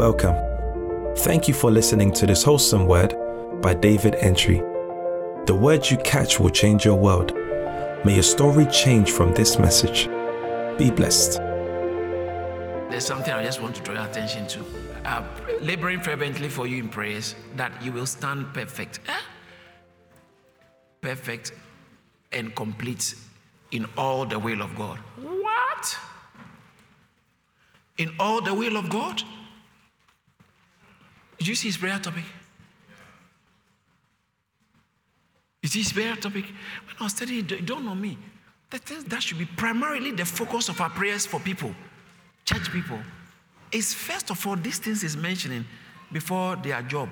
Welcome. Thank you for listening to this wholesome word by David Antwi. The words you catch will change your world. May your story change from this message. Be blessed. There's something I just want to draw your attention to. Uh, laboring fervently for you in prayers that you will stand perfect. Eh? Perfect and complete in all the will of God. What? In all the will of God? Did you see his prayer topic? Is his prayer topic? When I was it don't know me. That, that should be primarily the focus of our prayers for people, church people. Is first of all, these things is mentioning before their job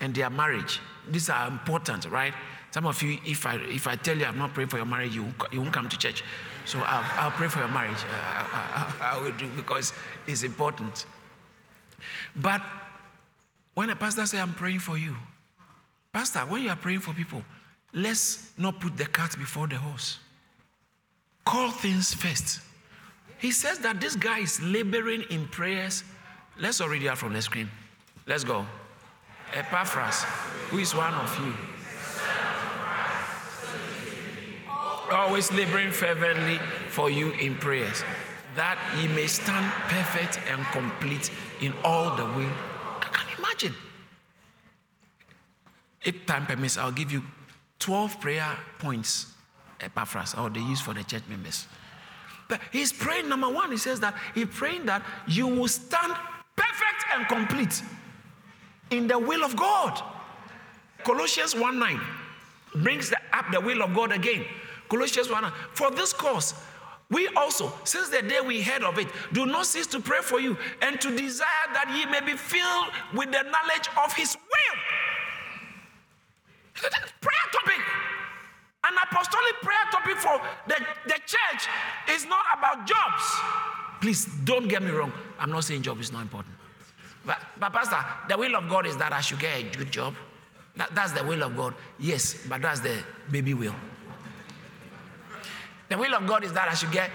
and their marriage. These are important, right? Some of you, if I if I tell you I'm not praying for your marriage, you, you won't come to church. So I'll, I'll pray for your marriage. Uh, I, I, I will do because it's important. But when a pastor says, I'm praying for you, Pastor, when you are praying for people, let's not put the cart before the horse. Call things first. He says that this guy is laboring in prayers. Let's already out from the screen. Let's go. Epaphras, who is one of you. Always laboring fervently for you in prayers, that he may stand perfect and complete in all the will. Can you imagine? If time permits, I'll give you 12 prayer points, Epaphras, or they use for the church members. But he's praying, number one, he says that he's praying that you will stand perfect and complete in the will of God. Colossians 1 9 brings up the will of God again. Colossians 1 9. For this cause, we also, since the day we heard of it, do not cease to pray for you and to desire that ye may be filled with the knowledge of his will. Prayer topic. An apostolic prayer topic for the, the church is not about jobs. Please don't get me wrong. I'm not saying job is not important. But, but Pastor, the will of God is that I should get a good job. That, that's the will of God. Yes, but that's the baby will. The will of God is that I should get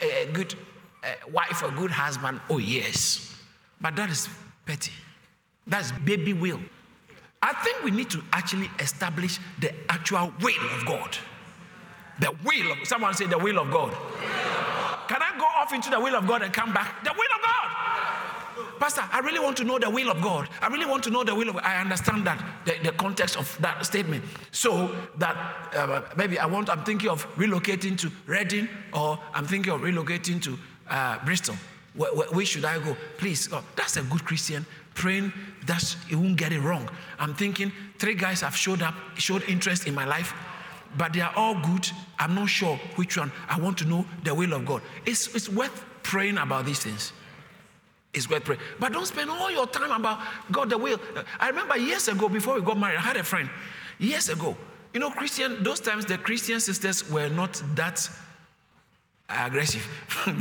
a, good wife, a good husband. Oh, yes. But that is petty. That's baby will. I think we need to actually establish the actual will of God. The will of someone say the will of God. Can I go off into the will of God and come back? The will of God. Pastor, I really want to know the will of God. I really want to know the will of I understand that, the, the context of that statement. So that uh, maybe I want, I'm thinking of relocating to Reading or I'm thinking of relocating to uh, Bristol. Where, where, where, should I go? Please, oh, that's a good Christian praying that you won't get it wrong. I'm thinking three guys have showed up, showed interest in my life, but they are all good. I'm not sure which one. I want to know the will of God. It's, it's worth praying about these things. Worth. But don't spend all your time about God the will. I remember years ago, before we got married, I had a friend. Years ago, you know, Christian, those times the Christian sisters were not that aggressive.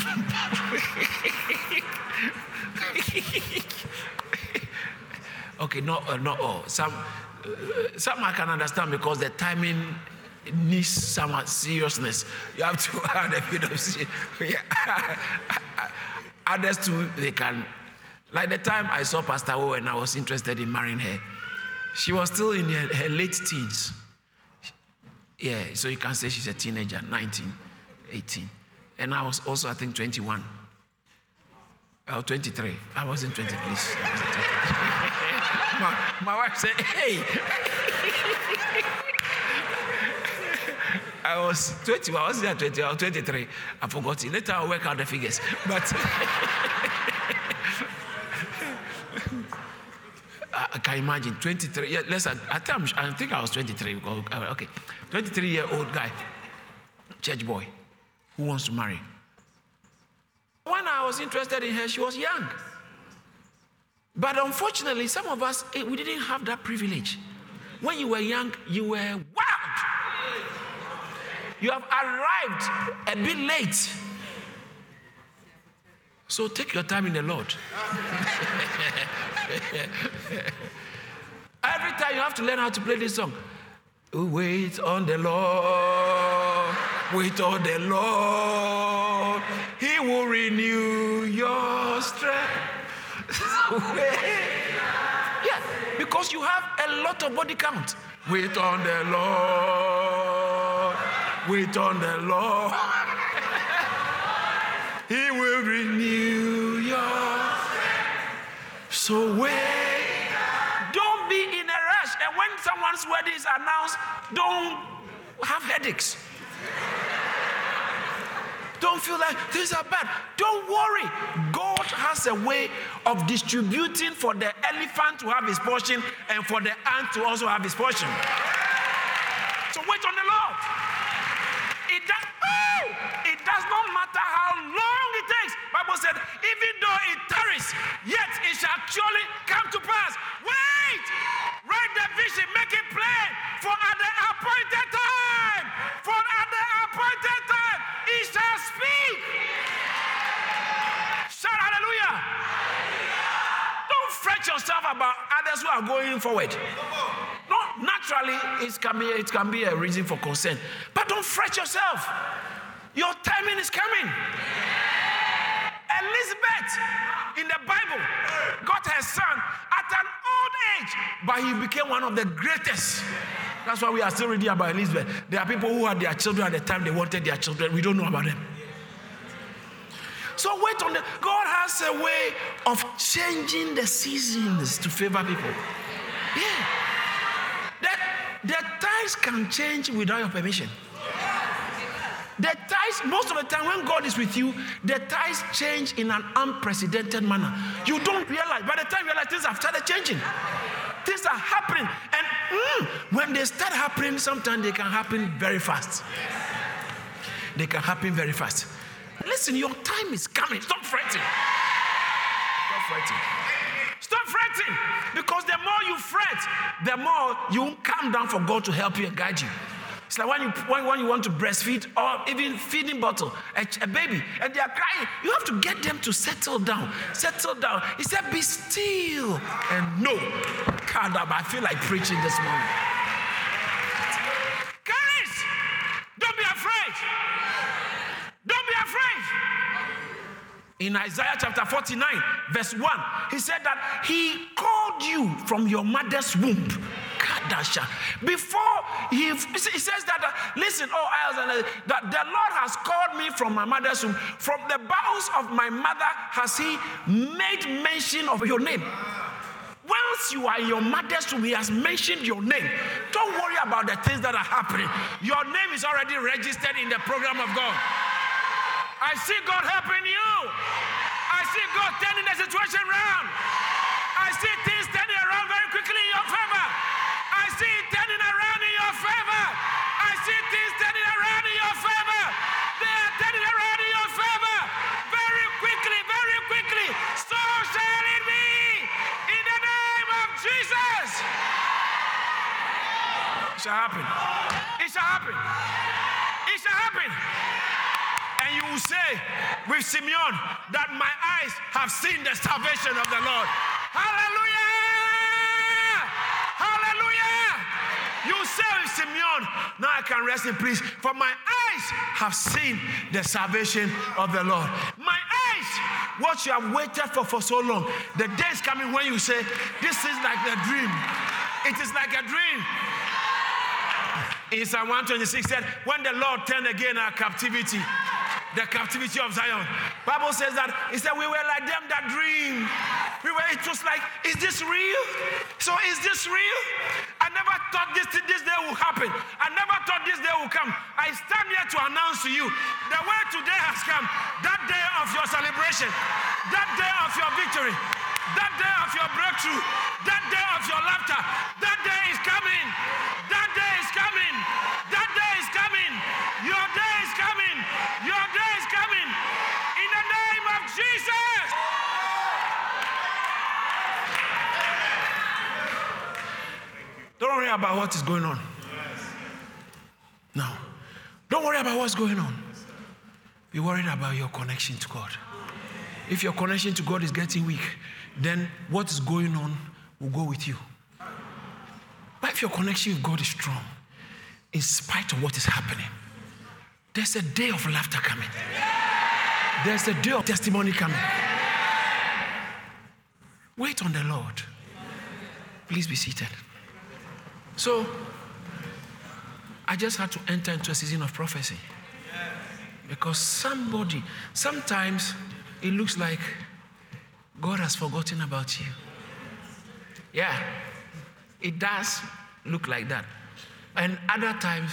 okay, not uh, not all. Some uh, some I can understand because the timing needs some seriousness. You have to add a bit of yeah. Others too, they can. Like the time I saw Pastor O and I was interested in marrying her, she was still in her, her late teens. Yeah, so you can say she's a teenager, 19, 18. And I was also, I think, 21. Oh, 23. I wasn't 20, please. my, my wife said, hey. I was 20, I was there 20, I was 23. I forgot it. Later I'll work out the figures. But I can imagine 23. Yeah, let's, I, think, I think I was 23. Okay. 23 year old guy, church boy, who wants to marry. When I was interested in her, she was young. But unfortunately, some of us, eh, we didn't have that privilege. When you were young, you were. You have arrived a bit late. So take your time in the Lord. Every time you have to learn how to play this song. Wait on the Lord. Wait on the Lord. He will renew your strength. yeah, because you have a lot of body count. Wait on the Lord. Wait on the Lord. he will renew your strength. so wait. Don't be in a rush. And when someone's wedding is announced, don't have headaches. Don't feel like things are bad. Don't worry. God has a way of distributing for the elephant to have his portion and for the ant to also have his portion. Bible said, even though it tarries, yet it shall surely come to pass. Wait! Write the vision, make it plain. For at the appointed time, for at the appointed time, he shall speak. Shout hallelujah. Don't fret yourself about others who are going forward. Naturally, it can be it can be a reason for concern. But don't fret yourself. Your timing is coming. Elizabeth in the Bible got her son at an old age, but he became one of the greatest. That's why we are still reading about Elizabeth. There are people who had their children at the time they wanted their children. We don't know about them. So wait on the God has a way of changing the seasons to favor people. Yeah. That the times can change without your permission. The ties, most of the time when God is with you, the ties change in an unprecedented manner. You don't realize, by the time you realize things have started changing, things are happening. And mm, when they start happening, sometimes they can happen very fast. They can happen very fast. Listen, your time is coming. Stop fretting. Stop fretting. Stop fretting. Because the more you fret, the more you calm down for God to help you and guide you. It's like when you, when, when you want to breastfeed or even feeding bottle, a, a, baby, and they are crying, you have to get them to settle down. Settle down. He said, Be still and know. God, um, I feel like preaching this morning. Guys, don't be afraid. Don't be afraid. In Isaiah chapter 49, verse 1, he said that he called you from your mother's womb. Kadasha. Before he, he says that, uh, listen, oh, I that the Lord has called me from my mother's womb. From the bowels of my mother has he made mention of your name. Once you are in your mother's womb, he has mentioned your name. Don't worry about the things that are happening. Your name is already registered in the program of God. I see God helping you. I see God turning the situation around. I see things shall happen. It shall happen. It shall happen. And you will say with Simeon that my eyes have seen the salvation of the Lord. Hallelujah! Hallelujah! You say with Simeon, now I can rest in peace, for my eyes have seen the salvation of the Lord. My eyes, what you have waited for for so long, the day is coming when you say, This is like a dream. It is like a dream. In Psalm 126 said, When the Lord turned again our captivity, the captivity of Zion. Bible says that he said we were like them that dream. We were. It was like, is this real? So is this real? I never thought this this day would happen. I never thought this day would come. I stand here to announce to you the way today has come. That day of your celebration, that day of your victory, that day of your breakthrough, that day of your laughter, that day is coming. That day is coming. That day is coming. Your day is coming. Your day is coming. In the name of Jesus. Don't worry about what is going on. No. Don't worry about what's going on. Be worried about your connection to God. If your connection to God is getting weak, then what is going on will go with you. But if your connection with God is strong, in spite of what is happening, there's a day of laughter coming. There's a day of testimony coming. Wait on the Lord. Please be seated. So, I just had to enter into a season of prophecy. Because somebody, sometimes it looks like God has forgotten about you. Yeah, it does look like that. And other times,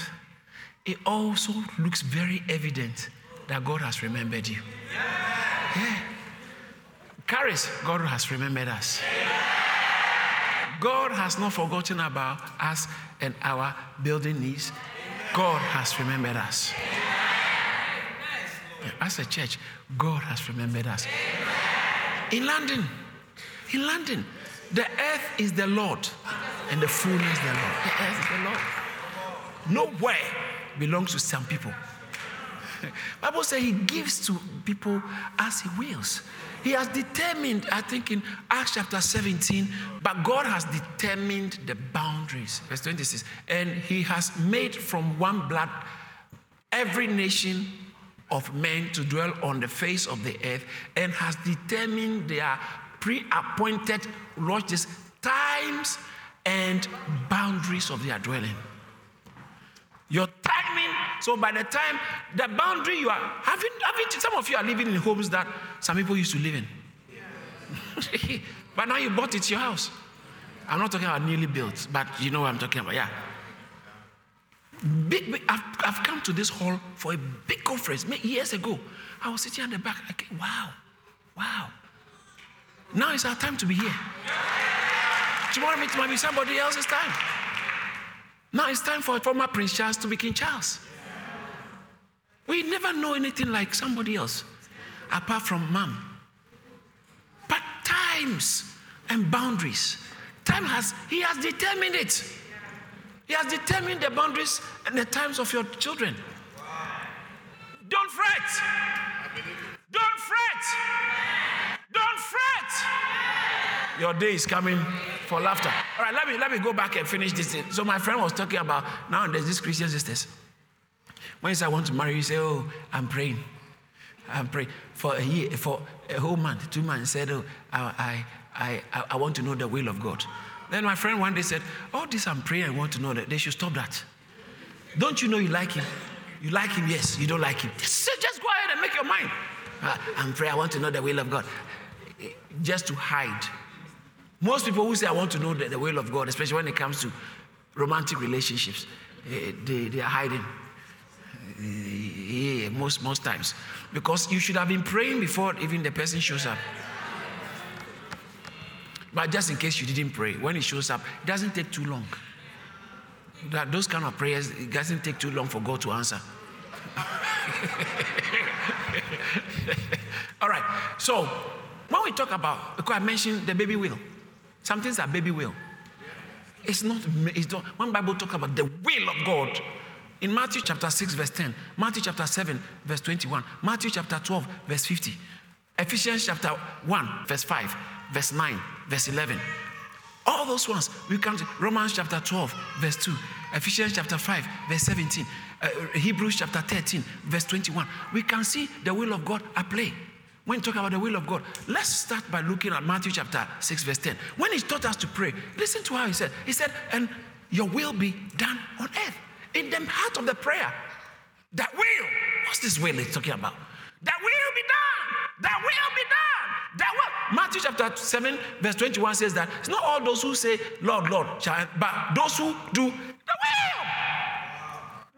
it also looks very evident that God has remembered you. Yeah. Charis, God has remembered us. God has not forgotten about us and our building needs. God has remembered us. As a church, God has remembered us. In London, in London, the earth is the Lord and the fullness the earth is the Lord. Nowhere belongs to some people. Bible says he gives to people as he wills. He has determined, I think in Acts chapter 17, but God has determined the boundaries. Verse 26. And he has made from one blood every nation of men to dwell on the face of the earth and has determined their pre-appointed lodges, times and boundaries of their dwelling. Your timing, so by the time the boundary you are having, having some of you are living in homes that some people used to live in. but now you bought it your house. I'm not talking about newly built, but you know what I'm talking about, yeah. Big, big I've, I've, come to this hall for a big conference years ago. I was sitting at the back. I came, wow, wow. Now it's our time to be here. Tomorrow it might be somebody else's time. Now it's time for former Prince Charles to be King Charles. We never know anything like somebody else apart from mom. But times and boundaries. Time has, he has determined it. He has determined the boundaries and the times of your children. Don't fret. Don't fret. Don't fret. Your day is coming for laughter. All right, let me let me go back and finish this. Thing. So my friend was talking about now there's this Christian sisters. Said I want to marry, you say, Oh, I'm praying. I'm praying. For a year, for a whole month, two months, said, Oh, I I I, I want to know the will of God. Then my friend one day said, Oh, this I'm praying, I want to know that they should stop that. Don't you know you like him? You like him, yes. You don't like him. Just, just go ahead and make your mind. Uh, I'm praying, I want to know the will of God. Just to hide. Most people who say, I want to know the, the will of God, especially when it comes to romantic relationships, eh, they, they are hiding. Yeah, most, most times. Because you should have been praying before even the person shows up. But just in case you didn't pray, when it shows up, it doesn't take too long. That those kind of prayers, it doesn't take too long for God to answer. All right. So when we talk about, because I mentioned the baby will, some things are baby will. It's not, it's not when Bible talk about the will of God. In Matthew chapter 6, verse 10, Matthew chapter 7, verse 21, Matthew chapter 12, verse 50, Ephesians chapter 1, verse 5, verse 9, verse 11. All those ones, we come to Romans chapter 12, verse 2, Ephesians chapter 5, verse 17, uh, Hebrews chapter 13, verse 21. We can see the will of God at play. When you talk about the will of God, let's start by looking at Matthew chapter 6, verse 10. When he taught us to pray, listen to how he said. He said, and your will be done on earth. In the heart of the prayer. That will, what's this will he's talking about? That will be done. That will be done. That will. Matthew chapter 7, verse 21 says that it's not all those who say, Lord, Lord, but those who do the will.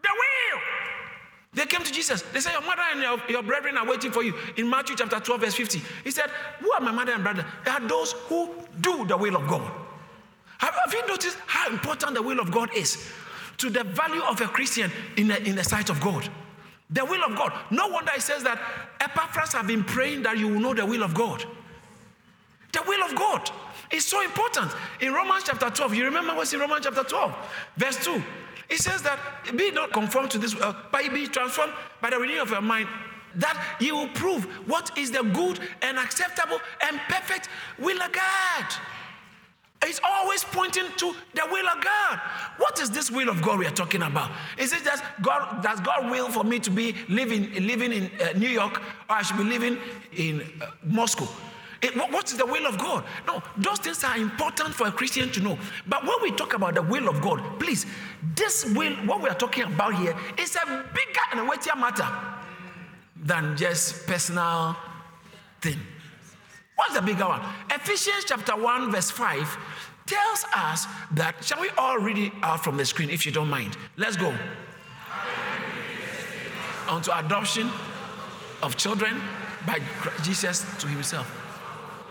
The will. They came to Jesus. They said, Your mother and your, your brethren are waiting for you. In Matthew chapter 12, verse 50, he said, Who are my mother and brother? They are those who do the will of God. Have you noticed how important the will of God is to the value of a Christian in the, in the sight of God? The will of God. No wonder it says that Epaphras have been praying that you will know the will of God. The will of God is so important. In Romans chapter 12, you remember what's in Romans chapter 12, verse 2. It says that be not conformed to this world, but be transformed by the renewing of your mind, that you will prove what is the good and acceptable and perfect will of God. It's always pointing to the will of God. What is this will of God we are talking about? Is it just God? Does God will for me to be living living in uh, New York, or I should be living in uh, Moscow? It, what, what's the will of God? No, those things are important for a Christian to know. But when we talk about the will of God, please, this will, what we are talking about here, is a bigger and weightier matter than just personal thing. What's the bigger one? Ephesians chapter 1, verse 5 tells us that, shall we all read it out from the screen if you don't mind? Let's go. Unto adoption of children by Jesus to himself.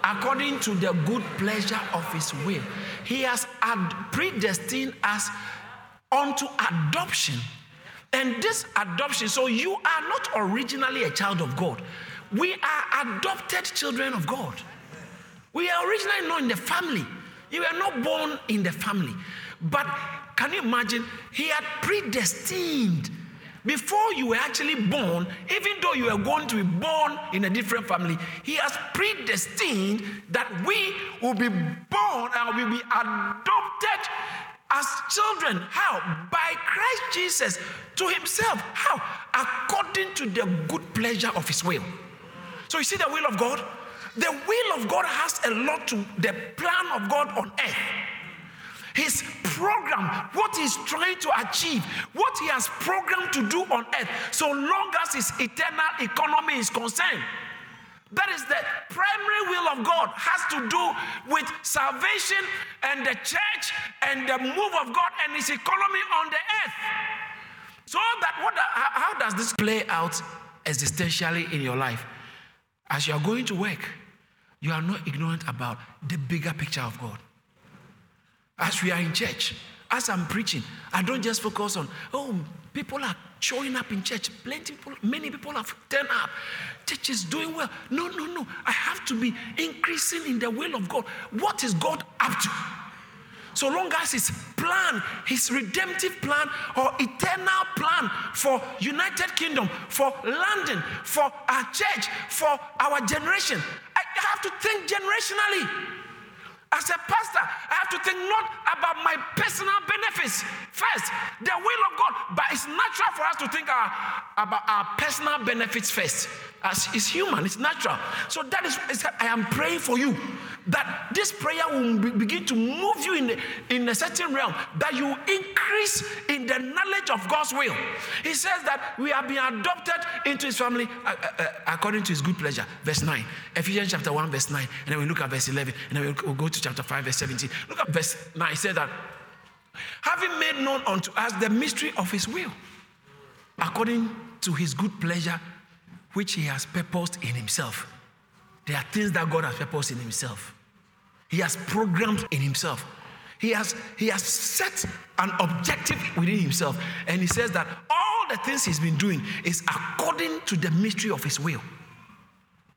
According to the good pleasure of his will, he has ad- predestined us unto adoption. And this adoption, so you are not originally a child of God. We are adopted children of God. We are originally not in the family. You were not born in the family. But can you imagine? He had predestined before you were actually born, even though you were going to be born in a different family, He has predestined that we will be born and will be adopted as children. How? By Christ Jesus to Himself. How? According to the good pleasure of His will. So you see the will of God? The will of God has a lot to the plan of God on earth. His program, what he's trying to achieve, what he has programmed to do on earth, so long as his eternal economy is concerned. That is the primary will of God has to do with salvation and the church and the move of God and his economy on the earth. So that what how does this play out existentially in your life? As you are going to work, you are not ignorant about the bigger picture of God. As we are in church, as I'm preaching, I don't just focus on, oh, people are showing up in church. Plenty people, many people have turned up. Church is doing well. No, no, no. I have to be increasing in the will of God. What is God up to? So long as his plan, his redemptive plan or eternal plan for United Kingdom, for London, for our church, for our generation, I have to think generationally. As a pastor, I have to think not about my personal benefits first, the will of God, but it's natural for us to think our, about our personal benefits first. As it's human, it's natural. So that is, is I am praying for you that this prayer will be, begin to move you in, in a certain realm, that you increase in the knowledge of God's will. He says that we are being adopted into his family uh, uh, uh according to his good pleasure. Verse 9, Ephesians chapter 1, verse 9, and then we look at verse 11, and then we'll, go to chapter 5, verse 17. Look at verse 9, he says that having made known unto us the mystery of his will, according to his good pleasure, which he has purposed in himself. There are things that God has purposed in himself. He has programmed in himself. He has, he has set an objective within himself. And he says that all the things he's been doing is according to the mystery of his will.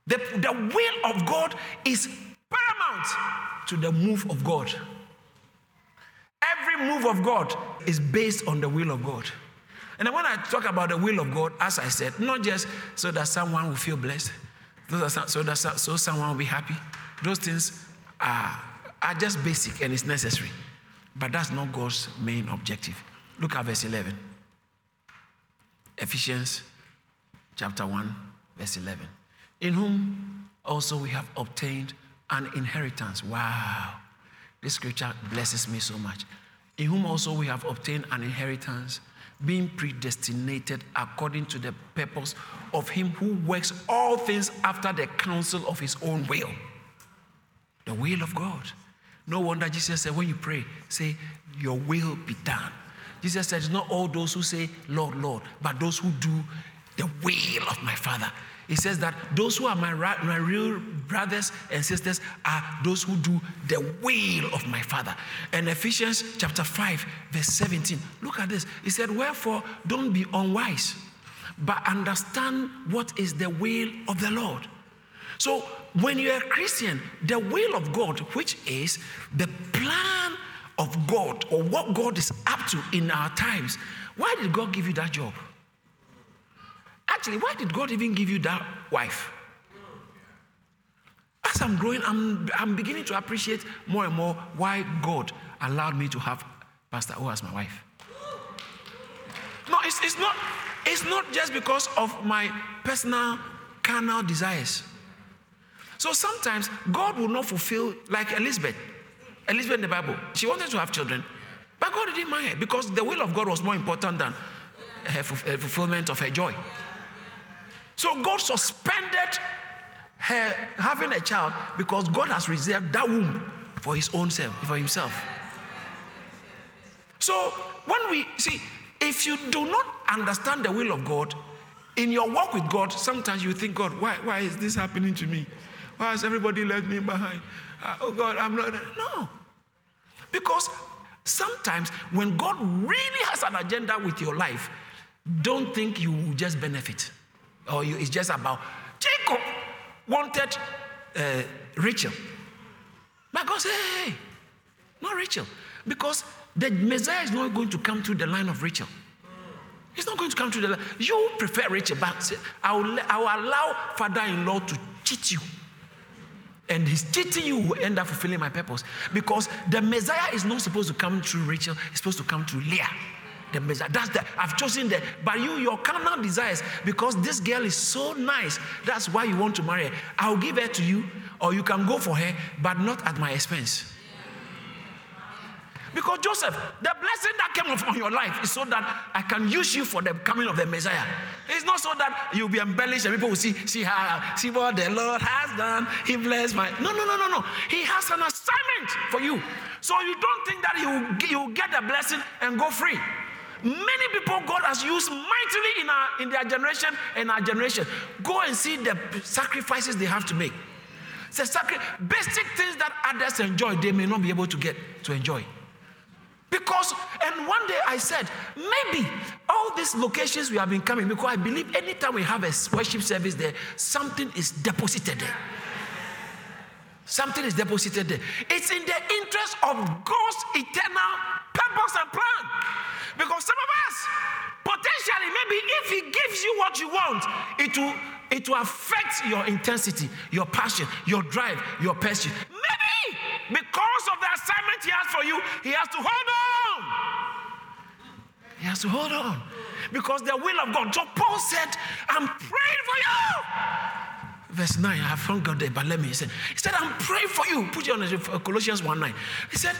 The, the will of God is paramount to the move of God. Every move of God is based on the will of God. And when I talk about the will of God, as I said, not just so that someone will feel blessed, so that so someone will be happy. Those things are, are just basic and it's necessary. But that's not God's main objective. Look at verse 11. Ephesians chapter 1, verse 11. In whom also we have obtained an inheritance. Wow. This scripture blesses me so much. In whom also we have obtained an inheritance being predestinated according to the purpose of him who works all things after the counsel of his own will. The will of God. No wonder Jesus said, when you pray, say, Your will be done. Jesus said, It's not all those who say, Lord, Lord, but those who do the will of my Father. He says that those who are my, my real brothers and sisters are those who do the will of my Father. And Ephesians chapter 5, verse 17. Look at this. He said, Wherefore, don't be unwise, but understand what is the will of the Lord. So, when you're a Christian, the will of God, which is the plan of God or what God is up to in our times, why did God give you that job? Actually, why did God even give you that wife? As I'm growing, I'm, I'm beginning to appreciate more and more why God allowed me to have Pastor O as my wife. No, it's, it's, not, it's not just because of my personal carnal desires. So sometimes God will not fulfill, like Elizabeth. Elizabeth in the Bible, she wanted to have children, but God didn't mind her because the will of God was more important than her fulfillment of her joy. So God suspended her having a child because God has reserved that womb for his own self, for himself. So when we see, if you do not understand the will of God, in your walk with God, sometimes you think, God, why, why is this happening to me? Why has everybody left me behind? Uh, oh God, I'm not. No. Because sometimes when God really has an agenda with your life, don't think you will just benefit. Or you, it's just about Jacob wanted uh, Rachel. But God said, hey, not Rachel. Because the Messiah is not going to come through the line of Rachel. He's not going to come through the line. You prefer Rachel, but I will, I will allow father in law to cheat you. And his cheating you will end up fulfilling my purpose. Because the Messiah is not supposed to come through Rachel, it's supposed to come through Leah. The Messiah. That's the I've chosen that. but you, your carnal desires, because this girl is so nice. That's why you want to marry her. I'll give her to you, or you can go for her, but not at my expense. Because Joseph, the blessing that came upon your life is so that I can use you for the coming of the Messiah. It's not so that you'll be embellished and people will see, see how, see what the Lord has done. He blessed my. No, no, no, no, no. He has an assignment for you. So you don't think that you you get the blessing and go free. Many people God has used mightily in our in their generation and our generation. Go and see the sacrifices they have to make. The sacri- basic things that others enjoy, they may not be able to get to enjoy. And one day I said, maybe all these locations we have been coming, because I believe anytime we have a worship service there, something is deposited there. Something is deposited there. It's in the interest of God's eternal purpose and plan. Because some of us, potentially, maybe if He gives you what you want, it will, it will affect your intensity, your passion, your drive, your passion. Maybe because of the assignment he has for you, he has to hold on. He has to hold on. Because the will of God. So Paul said, I'm praying for you. Verse 9, I have not got there, but let me. He said, he said I'm praying for you. Put it on uh, Colossians 1 9. He said,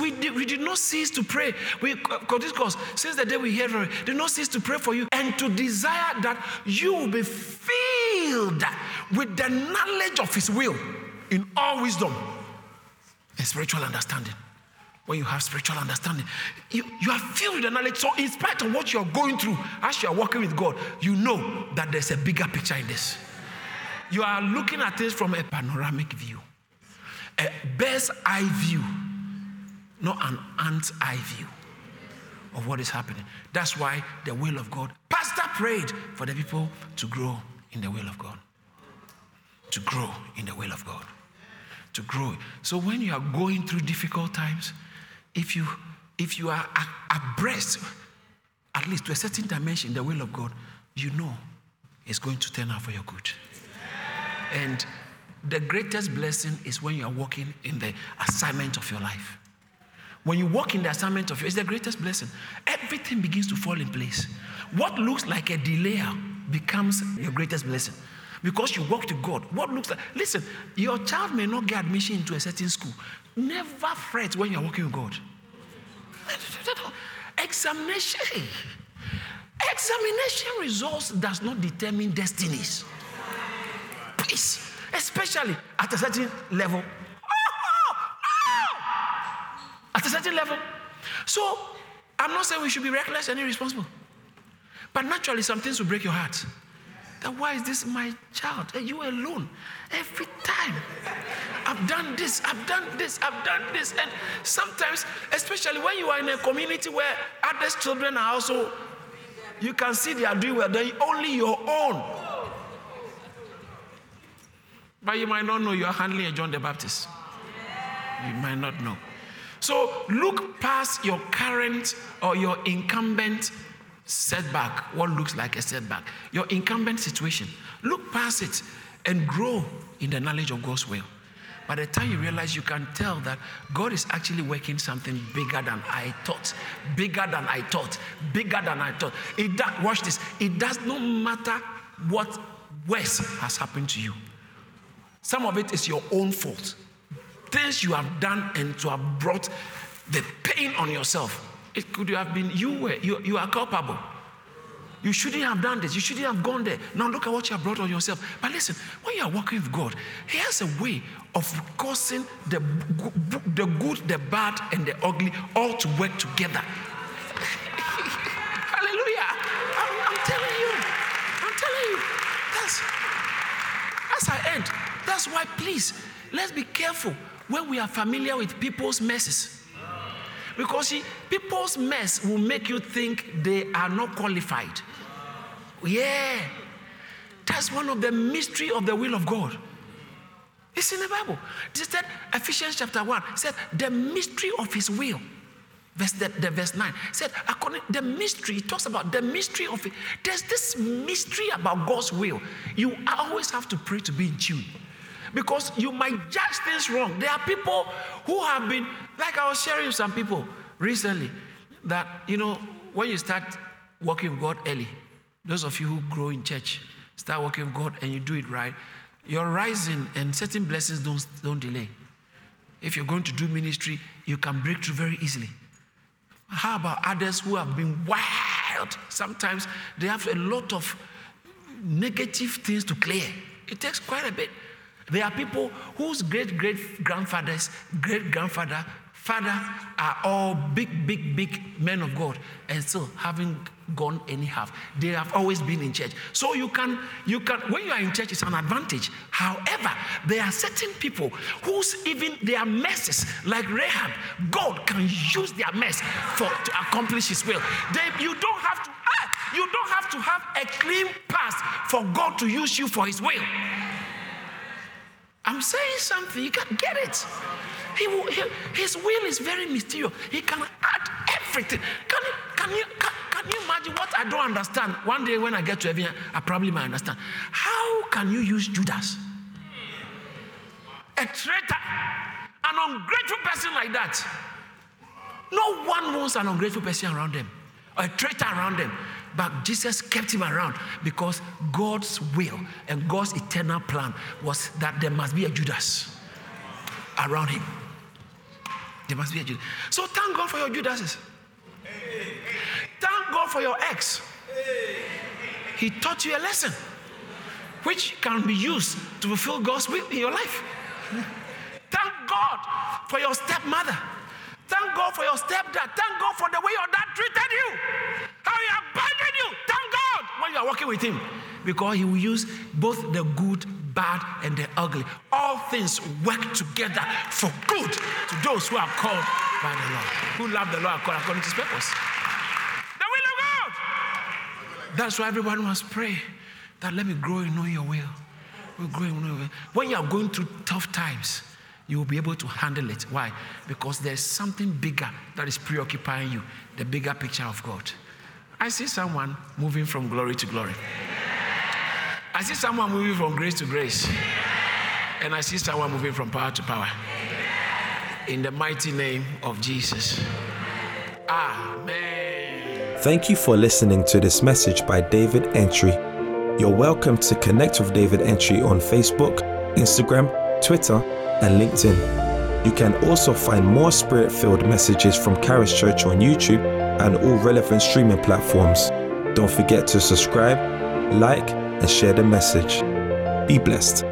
we did, we did not cease to pray. We, because since the day we heard from did not cease to pray for you and to desire that you will be filled with the knowledge of his will in all wisdom and spiritual understanding. When you have spiritual understanding, you, you are filled with the knowledge. So, in spite of what you are going through, as you are walking with God, you know that there's a bigger picture in this. You are looking at things from a panoramic view, a bird's eye view, not an ant's eye view of what is happening. That's why the will of God. Pastor prayed for the people to grow in the will of God. To grow in the will of God to grow. So when you are going through difficult times, if you if you are abreast, at least to a certain dimension, the will of God, you know it's going to turn out for your good. And the greatest blessing is when you are walking in the assignment of your life. When you walk in the assignment of your, it's the greatest blessing. Everything begins to fall in place. What looks like a delay becomes your greatest blessing because you walk to God. What looks like, listen, your child may not get admission into a certain school. Never fret when you're walking with God. Examination. Examination results does not determine destinies. Please, especially at a certain level. Ah, ah, at a certain level. So, I'm not saying we should be reckless and irresponsible. But naturally, some things will break your heart. That why is this my child? Are you alone? Every time. I've done this, I've done this, I've done this. And sometimes, especially when you are in a community where others' children are also, you can see they are doing well, they're only your own. But you might not know you are handling a John the Baptist. You might not know. So look past your current or your incumbent setback, what looks like a setback, your incumbent situation. Look past it and grow in the knowledge of God's will. By the time you realize, you can tell that God is actually working something bigger than I thought, bigger than I thought, bigger than I thought. It does, watch this. It does not matter what worse has happened to you. Some of it is your own fault. Things you have done and to have brought the pain on yourself. It could have been you were you, you are culpable. You shouldn't have done this. You shouldn't have gone there. Now look at what you have brought on yourself. But listen, when you are walking with God, He has a way of causing the, the good, the bad, and the ugly all to work together. Hallelujah. I'm, I'm, telling you. I'm telling you. That's, as I end, that's why, please, let's be careful when we are familiar with people's messes. Because see, people's mess will make you think they are not qualified. Yeah. That's one of the mystery of the will of God. It's in the Bible. This said Ephesians chapter 1 said the mystery of his will. Verse the, the verse 9 said, according the mystery, it talks about the mystery of it. There's this mystery about God's will. You always have to pray to be in tune. Because you might judge things wrong. There are people who have been, like I was sharing with some people recently, that you know, when you start working with God early, those of you who grow in church, start working with God and you do it right, your rising and certain blessings don't, don't delay. If you're going to do ministry, you can break through very easily. How about others who have been wild? Sometimes they have a lot of negative things to clear. It takes quite a bit. There are people whose great great grandfathers, great grandfather, father are all big, big, big men of God and still haven't gone any half. They have always been in church. So you can, you can, when you are in church, it's an advantage. However, there are certain people whose even their messes, like Rahab, God can use their mess for to accomplish His will. They, you don't have to. Ah, you don't have to have a clean past for God to use you for His will. I'm saying something, you can't get it. He he, his will is very mysterious. He can add everything. Can you, can, you, can, can you imagine what I don't understand? One day when I get to heaven, I probably might understand. How can you use Judas? A traitor, an ungrateful person like that. No one wants an ungrateful person around them, or a traitor around them. But Jesus kept him around because God's will and God's eternal plan was that there must be a Judas around him. There must be a Judas. So thank God for your Judases. Thank God for your ex. He taught you a lesson which can be used to fulfill God's will in your life. Thank God for your stepmother. Thank God for your stepdad. Thank God for the way your dad treated you. How you. You are working with him. Because he will use both the good, bad, and the ugly. All things work together for good to those who are called by the Lord. Who love the Lord according to his purpose. The will of God. That's why everyone must pray that let me grow in knowing your will. We'll grow in knowing your will. When you are going through tough times, you will be able to handle it. Why? Because there's something bigger that is preoccupying you, the bigger picture of God. I see someone moving from glory to glory. I see someone moving from grace to grace. And I see someone moving from power to power. In the mighty name of Jesus. Amen. Thank you for listening to this message by David Antwi. You're welcome to connect with David Antwi on Facebook, Instagram, Twitter, and LinkedIn. You can also find more spirit filled messages from Charis Church on YouTube and all relevant streaming platforms. Don't forget to subscribe, like, and share the message. Be blessed.